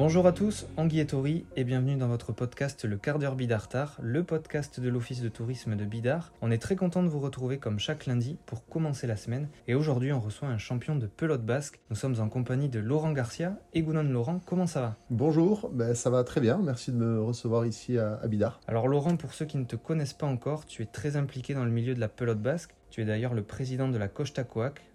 Bonjour à tous, Anguille et Tori et bienvenue dans votre podcast Le quart d'heure Bidartar, le podcast de l'Office de tourisme de Bidart. On est très content de vous retrouver comme chaque lundi pour commencer la semaine et aujourd'hui on reçoit un champion de pelote basque. Nous sommes en compagnie de Laurent Garcia et Gounon Laurent, comment ça va? Bonjour, ben, ça va très bien, merci de me recevoir ici à, à Bidart. Alors Laurent, pour ceux qui ne te connaissent pas encore, tu es très impliqué dans le milieu de la pelote basque. Tu es d'ailleurs le président de la Costa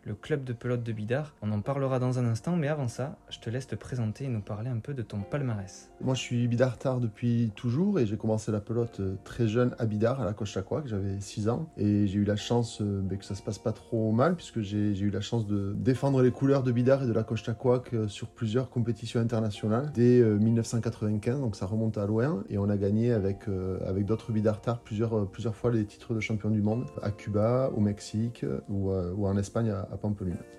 le club de pelote de Bidart. On en parlera dans un instant, mais avant ça, je te laisse te présenter et nous parler un peu de ton palmarès. Moi, je suis bidartard depuis toujours et j'ai commencé la pelote euh, très jeune à Bidart, à la Costa. J'avais 6 ans et j'ai eu la chance euh, ben, que ça se passe pas trop mal puisque j'ai eu la chance de défendre les couleurs de Bidart et de la Costa euh, sur plusieurs compétitions internationales dès 1995, donc ça remonte à loin et on a gagné avec, avec d'autres bidartards plusieurs, plusieurs fois les titres de champion du monde à Cuba, au Mexique ou, ou en Espagne à, à.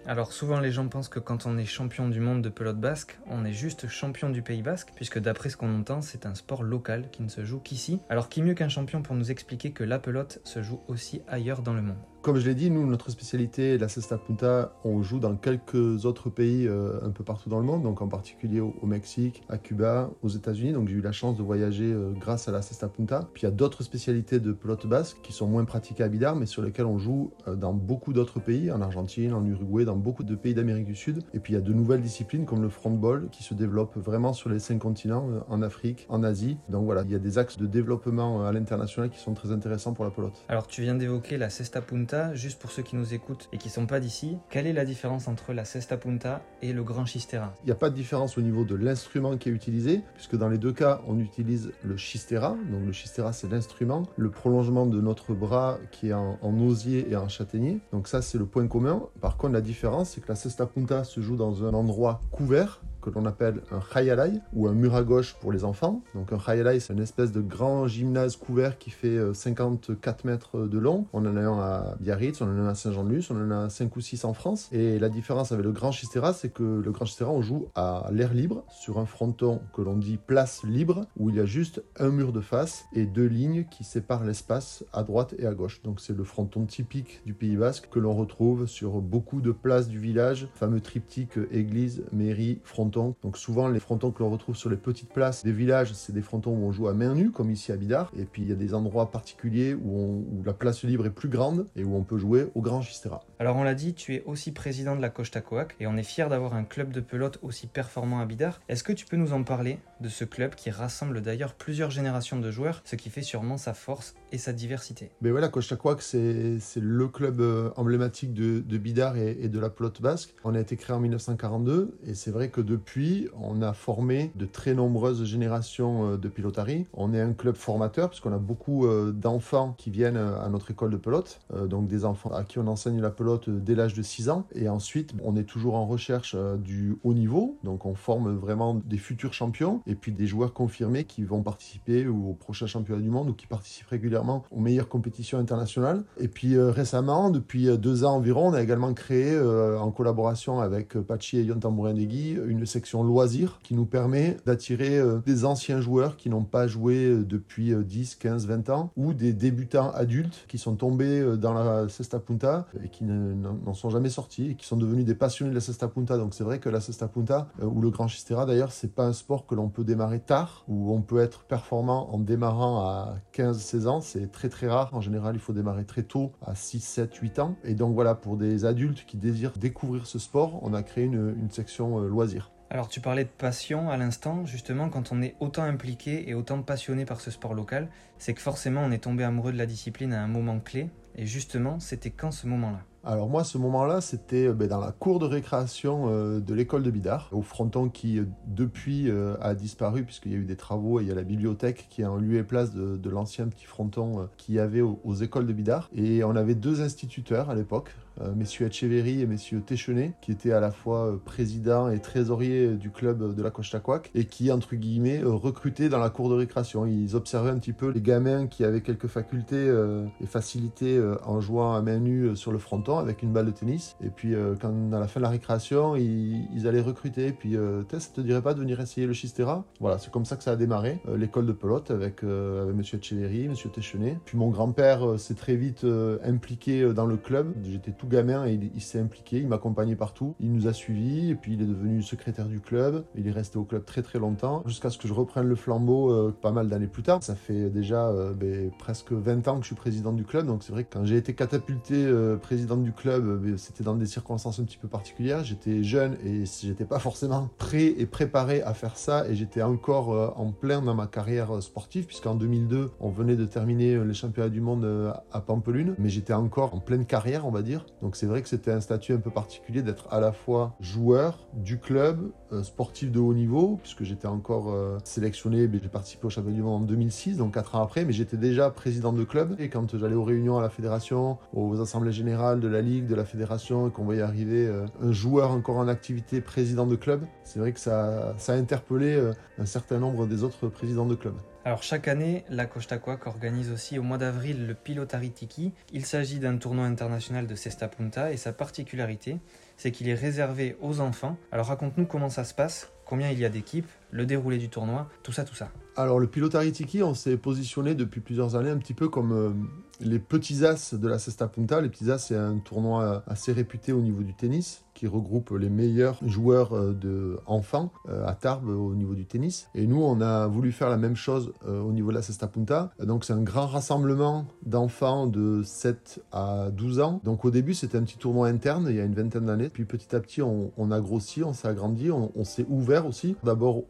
Alors souvent les gens pensent que quand on est champion du monde de pelote basque, on est juste champion du Pays basque, puisque d'après ce qu'on entend, c'est un sport local qui ne se joue qu'ici. Alors qui mieux qu'un champion pour nous expliquer que la pelote se joue aussi ailleurs dans le monde? Comme je l'ai dit, nous, notre spécialité, la Cesta Punta, on joue dans quelques autres pays euh, un peu partout dans le monde, donc en particulier au, Mexique, à Cuba, aux États-Unis. Donc j'ai eu la chance de voyager euh, grâce à la Cesta Punta. Puis il y a d'autres spécialités de pelote basque qui sont moins pratiquées à Bidart, mais sur lesquelles on joue euh, dans beaucoup d'autres pays, en Argentine, en Uruguay, dans beaucoup de pays d'Amérique du Sud. Et puis il y a de nouvelles disciplines comme le frontball qui se développe vraiment sur les cinq continents, en Afrique, en Asie. Donc voilà, il y a des axes de développement à l'international qui sont très intéressants pour la pelote. Alors tu viens d'évoquer la Cesta Punta, juste pour ceux qui nous écoutent et qui sont pas d'ici, quelle est la différence entre la Cesta Punta et le Grand Chistera? Il n'y a pas de différence au niveau de l'instrument qui est utilisé, puisque dans les deux cas, on utilise le chistera. Donc le chistera, c'est l'instrument, le prolongement de notre bras qui est en, en osier et en châtaignier. Donc ça, c'est le point commun. Par contre, la différence, c'est que la cesta punta se joue dans un endroit couvert que l'on appelle un khayalai ou un mur à gauche pour les enfants. Donc un khayalai, c'est une espèce de grand gymnase couvert qui fait euh, 54 mètres de long. On en a un à Biarritz, on en a un à Saint-Jean-de-Luz, on en a 5 ou 6 en France. Et la différence avec le grand chistera, c'est que le grand chistera, on joue à l'air libre sur un fronton que l'on dit place libre, où il y a juste un mur de face et deux lignes qui séparent l'espace à droite et à gauche. Donc c'est le fronton typique du Pays Basque que l'on retrouve sur beaucoup de places du village, fameux triptyque église, mairie, fronton. Donc souvent les frontons que l'on retrouve sur les petites places des villages, c'est des frontons où on joue à main nue, comme ici à Bidart. Et puis il y a des endroits particuliers où, où la place libre est plus grande et où on peut jouer au grand chistera. Alors on l'a dit, tu es aussi président de la Costa Coac et on est fier d'avoir un club de pelote aussi performant à Bidart. Est-ce que tu peux nous en parler de ce club qui rassemble d'ailleurs plusieurs générations de joueurs, ce qui fait sûrement sa force et sa diversité? Mais voilà, Costa Coac, c'est le club euh, emblématique de, de Bidart et, de la pelote basque. On a été créé en 1942 et c'est vrai que depuis, on a formé de très nombreuses générations euh, de pilotari. On est un club formateur puisqu'on a beaucoup euh, d'enfants qui viennent à notre école de pelote, donc des enfants à qui on enseigne la pelote dès l'âge de 6 ans. Et ensuite, on est toujours en recherche euh, du haut niveau, donc on forme vraiment des futurs champions et puis des joueurs confirmés qui vont participer au prochain championnat du monde ou qui participent régulièrement aux meilleures compétitions internationales. Et puis euh, récemment, depuis euh, deux ans environ, on a également créé, en collaboration avec Pachi et Yon Tambourin-Degui, une section loisirs qui nous permet d'attirer des anciens joueurs qui n'ont pas joué depuis euh, 10, 15, 20 ans ou des débutants adultes qui sont tombés dans la Cesta Punta et qui ne- n'en sont jamais sortis et qui sont devenus des passionnés de la Cesta Punta. Donc c'est vrai que la Cesta Punta euh, ou le Grand Chistera d'ailleurs, c'est pas un sport que l'on peut démarrer tard où on peut être performant en démarrant à 15, 16 ans. C'est très très rare. En général, il faut démarrer très tôt à 6, 7, 8 ans. Et donc voilà, pour des adultes qui désirent découvrir ce sport, on a créé une, une section euh, loisirs. Alors tu parlais de passion à l'instant, justement quand on est autant impliqué et autant passionné par ce sport local, c'est que forcément on est tombé amoureux de la discipline à un moment clé, et justement c'était quand ce moment-là? Alors moi, ce moment-là, c'était euh, ben, dans la cour de récréation euh, de l'école de Bidart, au fronton qui, euh, depuis, a disparu, puisqu'il y a eu des travaux, et il y a la bibliothèque qui est en lieu et place de, l'ancien petit fronton qu'il y avait aux, écoles de Bidart. Et on avait deux instituteurs à l'époque, messieurs Etcheverry et messieurs Téchenet, qui étaient à la fois président et trésorier du club de la Costa Coac, et qui, entre guillemets, recrutaient dans la cour de récréation. Ils observaient un petit peu les gamins qui avaient quelques facultés et facilités en jouant à main nue sur le fronton avec une balle de tennis. Et puis, euh, quand à la fin de la récréation, ils, allaient recruter. Puis, euh, ça te dirait pas de venir essayer le chistera Voilà, c'est comme ça que ça a démarré, euh, l'école de pelote avec, euh, avec Monsieur Etcheverry, Monsieur Téchenet. Puis mon grand-père s'est très vite impliqué dans le club. J'étais tout gamin et il, s'est impliqué, il m'accompagnait partout. Il nous a suivis et puis il est devenu secrétaire du club. Il est resté au club très très longtemps jusqu'à ce que je reprenne le flambeau pas mal d'années plus tard. Ça fait déjà ben, presque 20 ans que je suis président du club. Donc c'est vrai que quand j'ai été catapulté président du club, ben, c'était dans des circonstances un petit peu particulières. J'étais jeune et j'étais pas forcément prêt et préparé à faire ça et j'étais encore en plein dans ma carrière sportive puisqu'en 2002 on venait de terminer les championnats du monde à Pampelune mais j'étais encore en pleine carrière on va dire. Donc c'est vrai que c'était un statut un peu particulier d'être à la fois joueur du club, sportif de haut niveau puisque j'étais encore sélectionné, j'ai participé au championnat du monde en 2006, donc 4 ans après, mais j'étais déjà président de club. Et quand j'allais aux réunions à la fédération, aux assemblées générales de la ligue, de la fédération, et qu'on voyait arriver euh, un joueur encore en activité président de club, c'est vrai que ça, ça a interpellé euh, un certain nombre des autres présidents de club. Alors chaque année, la Costa organise aussi au mois d'avril le Pilotari Tiki. Il s'agit d'un tournoi international de Cesta Punta et sa particularité, c'est qu'il est réservé aux enfants. Alors raconte-nous comment ça se passe, combien il y a d'équipes, le déroulé du tournoi, tout ça, tout ça. Alors le Pilotari Tiki, on s'est positionné depuis plusieurs années un petit peu comme euh, les petits as de la Cesta Punta. Les petits as, c'est un tournoi assez réputé au niveau du tennis qui regroupe les meilleurs joueurs euh, de enfants euh, à Tarbes au niveau du tennis. Et nous, on a voulu faire la même chose au niveau de la Cesta Punta. Donc c'est un grand rassemblement d'enfants de 7 à 12 ans. Donc au début, c'était un petit tournoi interne il y a une vingtaine d'années. Puis petit à petit, on, a grossi, on s'est agrandi, on, s'est ouvert aussi. D'abord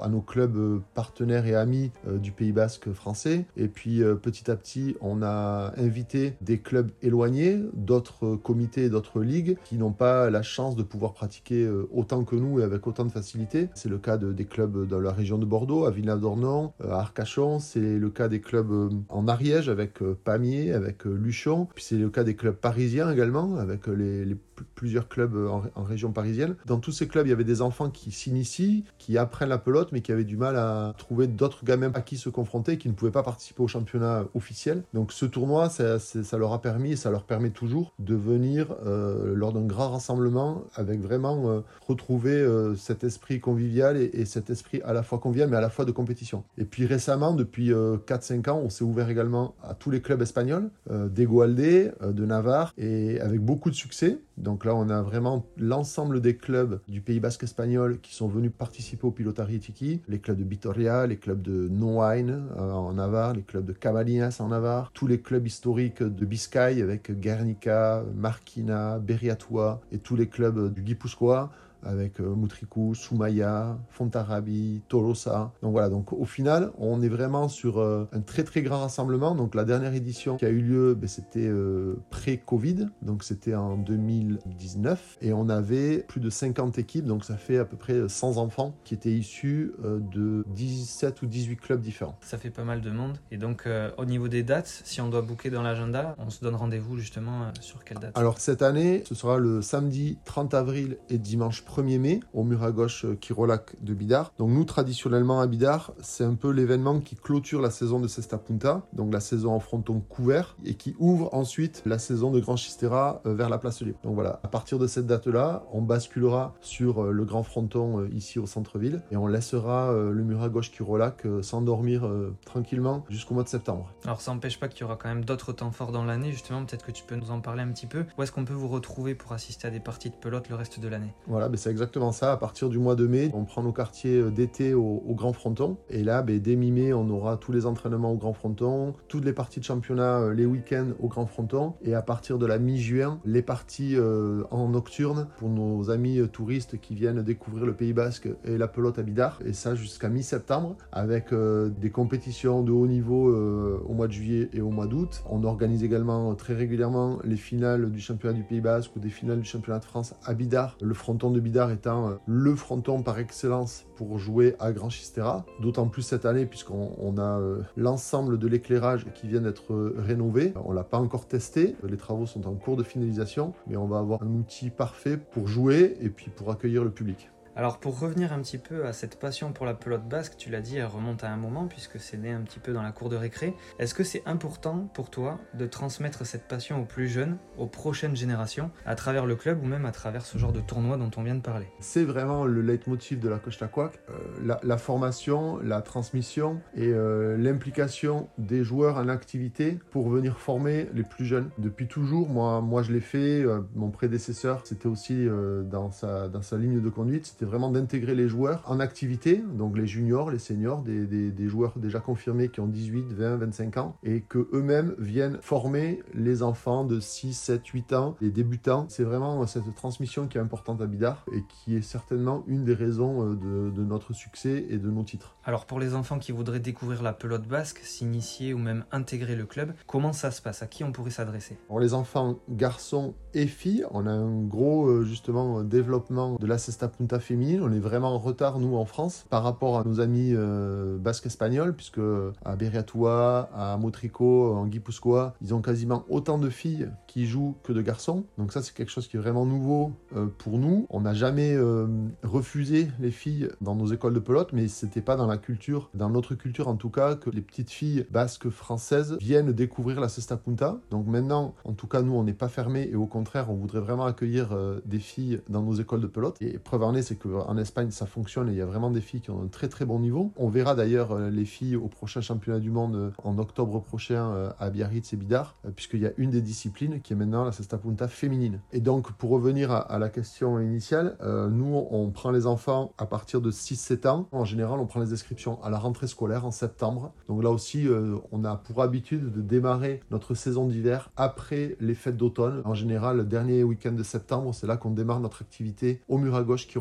à nos clubs partenaires et amis euh, du Pays Basque français. Et puis euh, petit à petit, on a invité des clubs éloignés, d'autres comités, d'autres ligues qui n'ont pas la chance de pouvoir pratiquer euh, autant que nous et avec autant de facilité. C'est le cas de, des clubs dans la région de Bordeaux, à Villeneuve-d'Ornon, à Arcachon. C'est le cas des clubs en Ariège avec Pamiers, avec Luchon. Puis c'est le cas des clubs parisiens également, avec les, plusieurs clubs en, région parisienne. Dans tous ces clubs, il y avait des enfants qui s'initient, qui apprennent la pelote, mais qui avaient du mal à trouver d'autres gamins à qui se confronter qui ne pouvaient pas participer au championnat officiel. Donc ce tournoi, ça, leur a permis et ça leur permet toujours de venir euh, lors d'un grand rassemblement avec vraiment euh, retrouver euh, cet esprit convivial et, cet esprit à la fois convivial mais à la fois de compétition. Et puis récemment, depuis 4-5 ans, on s'est ouvert également à tous les clubs espagnols, d'Egoalde, de Navarre, et avec beaucoup de succès. Donc là, on a vraiment l'ensemble des clubs du Pays Basque espagnol qui sont venus participer au Pilotari Tiki, les clubs de Vitoria, les clubs de Noain euh, en Navarre, les clubs de Cavalinas en Navarre, tous les clubs historiques de Biscaye avec Guernica, Marquina, Berriatua et tous les clubs du Guipuscoa avec euh, Moutricou, Soumaya, Fontarabi, Tolosa. Donc voilà, donc au final, on est vraiment sur euh, un très très grand rassemblement. Donc la dernière édition qui a eu lieu, ben, c'était euh, pré-Covid, donc c'était en 2019, et on avait plus de 50 équipes, donc ça fait à peu près 100 enfants qui étaient issus de 17 ou 18 clubs différents. Ça fait pas mal de monde. Et donc au niveau des dates, si on doit booker dans l'agenda, on se donne rendez-vous justement sur quelle date? Alors cette année, ce sera le samedi 30 avril et dimanche 1 1er mai au mur à gauche Kirolac euh, de Bidar. Donc nous traditionnellement à Bidar, c'est un peu l'événement qui clôture la saison de Cesta Punta, donc la saison en fronton couvert et qui ouvre ensuite la saison de Grand Chistera euh, vers la place libre. Donc voilà, à partir de cette date-là, on basculera sur euh, le grand fronton ici au centre-ville et on laissera le mur à gauche Kirolac s'endormir tranquillement jusqu'au mois de septembre. Alors ça n'empêche pas qu'il y aura quand même d'autres temps forts dans l'année, justement peut-être que tu peux nous en parler un petit peu. Où est-ce qu'on peut vous retrouver pour assister à des parties de pelote le reste de l'année? Voilà, mais c'est exactement ça. À partir du mois de mai, on prend nos quartiers euh, d'été au, Grand Fronton. Et là, ben, dès mi-mai, on aura tous les entraînements au Grand Fronton, toutes les parties de championnat euh, les week-ends au Grand Fronton. Et à partir de la mi-juin, les parties euh, en nocturne pour nos amis touristes qui viennent découvrir le Pays Basque et la pelote à Bidar. Et ça jusqu'à mi-septembre avec des compétitions de haut niveau au mois de juillet et au mois d'août. On organise également très régulièrement les finales du championnat du Pays Basque ou des finales du championnat de France à Bidar. Le fronton de Étant euh, le fronton par excellence pour jouer à Grand Chistera. D'autant plus cette année puisqu'on a euh, l'ensemble de l'éclairage qui vient d'être euh, rénové. On l'a pas encore testé, les travaux sont en cours de finalisation, mais on va avoir un outil parfait pour jouer et puis pour accueillir le public. Alors pour revenir un petit peu à cette passion pour la pelote basque, tu l'as dit, elle remonte à un moment puisque c'est né un petit peu dans la cour de récré. Est-ce que c'est important pour toi de transmettre cette passion aux plus jeunes, aux prochaines générations, à travers le club ou même à travers ce genre de tournoi dont on vient de parler? C'est vraiment le leitmotiv de la Costa Quack, euh, la, formation, la transmission et euh, l'implication des joueurs en activité pour venir former les plus jeunes. Depuis toujours, moi, moi je l'ai fait, euh, mon prédécesseur, c'était aussi dans, sa, dans sa ligne de conduite, c'était vraiment d'intégrer les joueurs en activité, donc les juniors, les seniors, des, des, joueurs déjà confirmés qui ont 18, 20, 25 ans, et que eux-mêmes viennent former les enfants de 6, 7, 8 ans, les débutants. C'est vraiment cette transmission qui est importante à Bidar et qui est certainement une des raisons euh, de, de notre succès et de nos titres. Alors pour les enfants qui voudraient découvrir la pelote basque, s'initier ou même intégrer le club, comment ça se passe? À qui on pourrait s'adresser? Pour les enfants garçons et filles, on a un gros euh, justement développement de la cesta punta On est vraiment en retard, nous, en France, par rapport à nos amis euh, basques espagnols, puisque à Beriatoua, à Motrico, en Guipuscoa, ils ont quasiment autant de filles qui jouent que de garçons. Donc ça, c'est quelque chose qui est vraiment nouveau euh, pour nous. On n'a jamais euh, refusé les filles dans nos écoles de pelote, mais c'était pas dans la culture, dans notre culture en tout cas, que les petites filles basques françaises viennent découvrir la cesta punta. Donc maintenant, en tout cas, nous, on n'est pas fermé et au contraire, on voudrait vraiment accueillir des filles dans nos écoles de pelote. Et preuve en est, c'est qu'en Espagne, ça fonctionne et il y a vraiment des filles qui ont un très très bon niveau. On verra d'ailleurs euh, les filles au prochain championnat du monde euh, en octobre prochain euh, à Biarritz et Bidar, puisqu'il y a une des disciplines qui est maintenant la cesta punta féminine. Et donc, pour revenir à, la question initiale, nous, on prend les enfants à partir de 6-7 ans. En général, on prend les inscriptions à la rentrée scolaire en septembre. Donc là aussi, on a pour habitude de démarrer notre saison d'hiver après les fêtes d'automne. En général, le dernier week-end de septembre, c'est là qu'on démarre notre activité au mur à gauche qui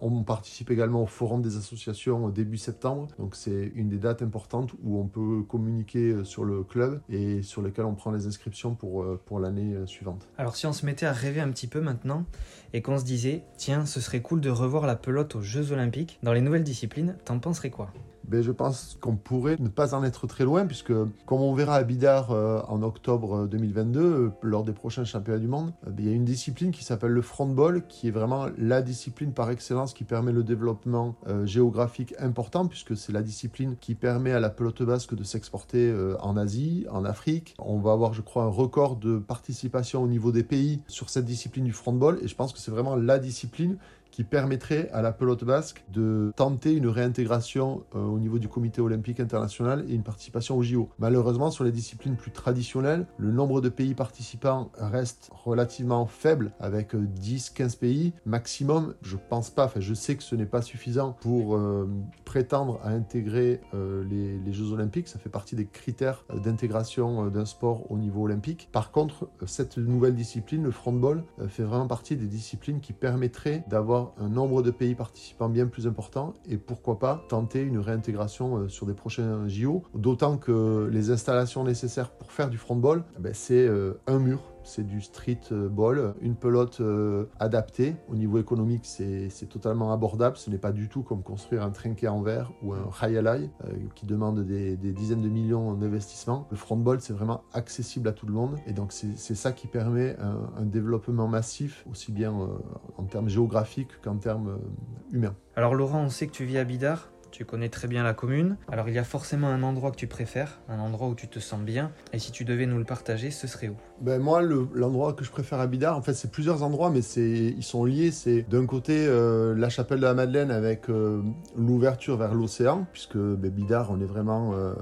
On participe également au forum des associations début septembre. Donc c'est une des dates importantes où on peut communiquer euh, sur le club et sur lesquelles on prend les inscriptions pour, euh, pour l'année euh, suivante. Alors si on se mettait à rêver un petit peu maintenant et qu'on se disait, tiens, ce serait cool de revoir la pelote aux Jeux Olympiques dans les nouvelles disciplines, t'en penserais quoi? Ben, je pense qu'on pourrait ne pas en être très loin, puisque comme on verra à Bidar euh, en octobre 2022, euh, lors des prochains championnats du monde, euh, ben, il y a une discipline qui s'appelle le frontball, qui est vraiment la discipline par excellence qui permet le développement géographique important, puisque c'est la discipline qui permet à la pelote basque de s'exporter en Asie, en Afrique. On va avoir, je crois, un record de participation au niveau des pays sur cette discipline du frontball, et je pense que c'est vraiment la discipline qui permettrait à la pelote basque de tenter une réintégration euh, au niveau du comité olympique international et une participation au JO. Malheureusement, sur les disciplines plus traditionnelles, le nombre de pays participants reste relativement faible, avec 10-15 euh, pays maximum. Je pense pas, enfin je sais que ce n'est pas suffisant pour euh, prétendre à intégrer les, Jeux olympiques. Ça fait partie des critères d'intégration d'un sport au niveau olympique. Par contre, cette nouvelle discipline, le frontball, fait vraiment partie des disciplines qui permettraient d'avoir un nombre de pays participants bien plus important et pourquoi pas tenter une réintégration euh, sur des prochains JO. D'autant que les installations nécessaires pour faire du frontball, eh ben, c'est euh, un mur c'est du street ball, une pelote euh, adaptée. Au niveau économique, c'est totalement abordable. Ce n'est pas du tout comme construire un trinquet en verre ou un hayalai euh, qui demande des, dizaines de millions d'investissements. Le front ball, c'est vraiment accessible à tout le monde. Et donc, c'est ça qui permet un, développement massif, aussi bien euh, en termes géographiques qu'en termes humains. Alors, Laurent, on sait que tu vis à Bidar tu connais très bien la commune. Alors il y a forcément un endroit que tu préfères, un endroit où tu te sens bien. Et si tu devais nous le partager, ce serait où? Ben Moi, l'endroit que je préfère à Bidar, en fait, c'est plusieurs endroits, mais ils sont liés. C'est d'un côté euh, la chapelle de la Madeleine avec euh, l'ouverture vers l'océan, puisque ben, Bidar, on est vraiment euh,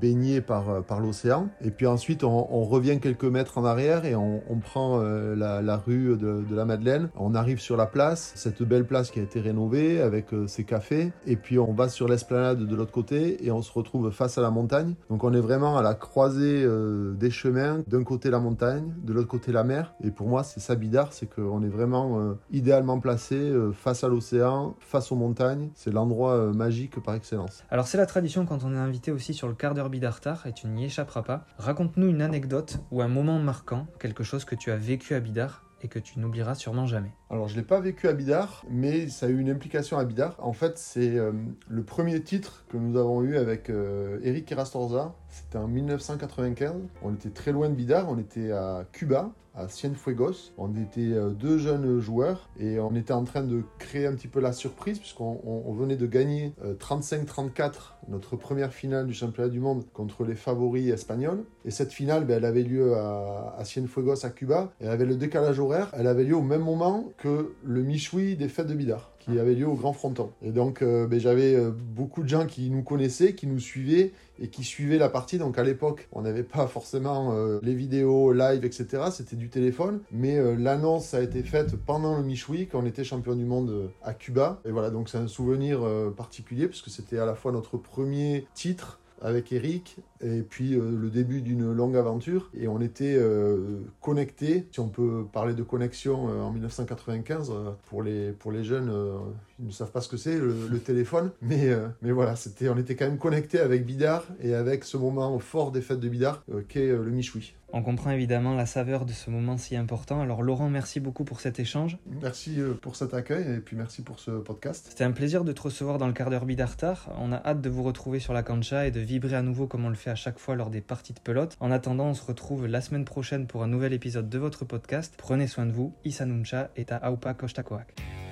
baigné par, par l'océan. Et puis ensuite, on, revient quelques mètres en arrière et on, prend la, rue de, de, la Madeleine. On arrive sur la place, cette belle place qui a été rénovée avec ses cafés. Et puis on va sur l'esplanade de l'autre côté et on se retrouve face à la montagne. Donc on est vraiment à la croisée euh, des chemins. D'un côté la montagne, de l'autre côté la mer. Et pour moi, c'est ça Bidar, c'est qu'on est vraiment euh, idéalement placé euh, face à l'océan, face aux montagnes. C'est l'endroit magique par excellence. Alors c'est la tradition quand on est invité aussi sur le quart d'heure Bidartar et tu n'y échapperas pas. Raconte-nous une anecdote ou un moment marquant, quelque chose que tu as vécu à Bidar et que tu n'oublieras sûrement jamais. Alors, je ne l'ai pas vécu à Bidart, mais ça a eu une implication à Bidart. En fait, c'est euh, le premier titre que nous avons eu avec euh, Eric Irastorza. C'était en 1995. On était très loin de Bidart, on était à Cuba, à Cienfuegos. On était euh, deux jeunes joueurs et on était en train de créer un petit peu la surprise puisqu'on on- on venait de gagner euh, 35-34 notre première finale du championnat du monde contre les favoris espagnols. Et cette finale, ben, elle avait lieu à, à Cienfuegos, à Cuba. Elle avait le décalage horaire. Elle avait lieu au même moment que le Michoui des fêtes de Bidart, qui avait lieu au Grand Fronton. Et donc, euh, ben, j'avais euh, beaucoup de gens qui nous connaissaient, qui nous suivaient et qui suivaient la partie. Donc, à l'époque, on n'avait pas forcément euh, les vidéos live, etc. C'était du téléphone. Mais l'annonce a été faite pendant le Michoui, quand on était champion du monde à Cuba. Et voilà, donc c'est un souvenir particulier, puisque c'était à la fois notre premier titre avec Eric et puis euh, le début d'une longue aventure et on était euh, connectés si on peut parler de connexion euh, en 1995 euh, pour les pour les jeunes ils ne savent pas ce que c'est le, le téléphone mais mais voilà c'était on était quand même connectés avec Bidart et avec ce moment fort des fêtes de Bidart euh, qu'est le Michoui On comprend évidemment la saveur de ce moment si important. Alors Laurent, merci beaucoup pour cet échange. merci pour cet accueil et puis merci pour ce podcast C'était un plaisir de te recevoir dans le quart d'heure Bidartar. On a hâte de vous retrouver sur la cancha et de vibrer à nouveau comme on le fait à chaque fois lors des parties de pelote. En attendant, on se retrouve la semaine prochaine pour un nouvel épisode de votre podcast. Prenez soin de vous. Issa Nuncha et ta Aupa Koshtakoak.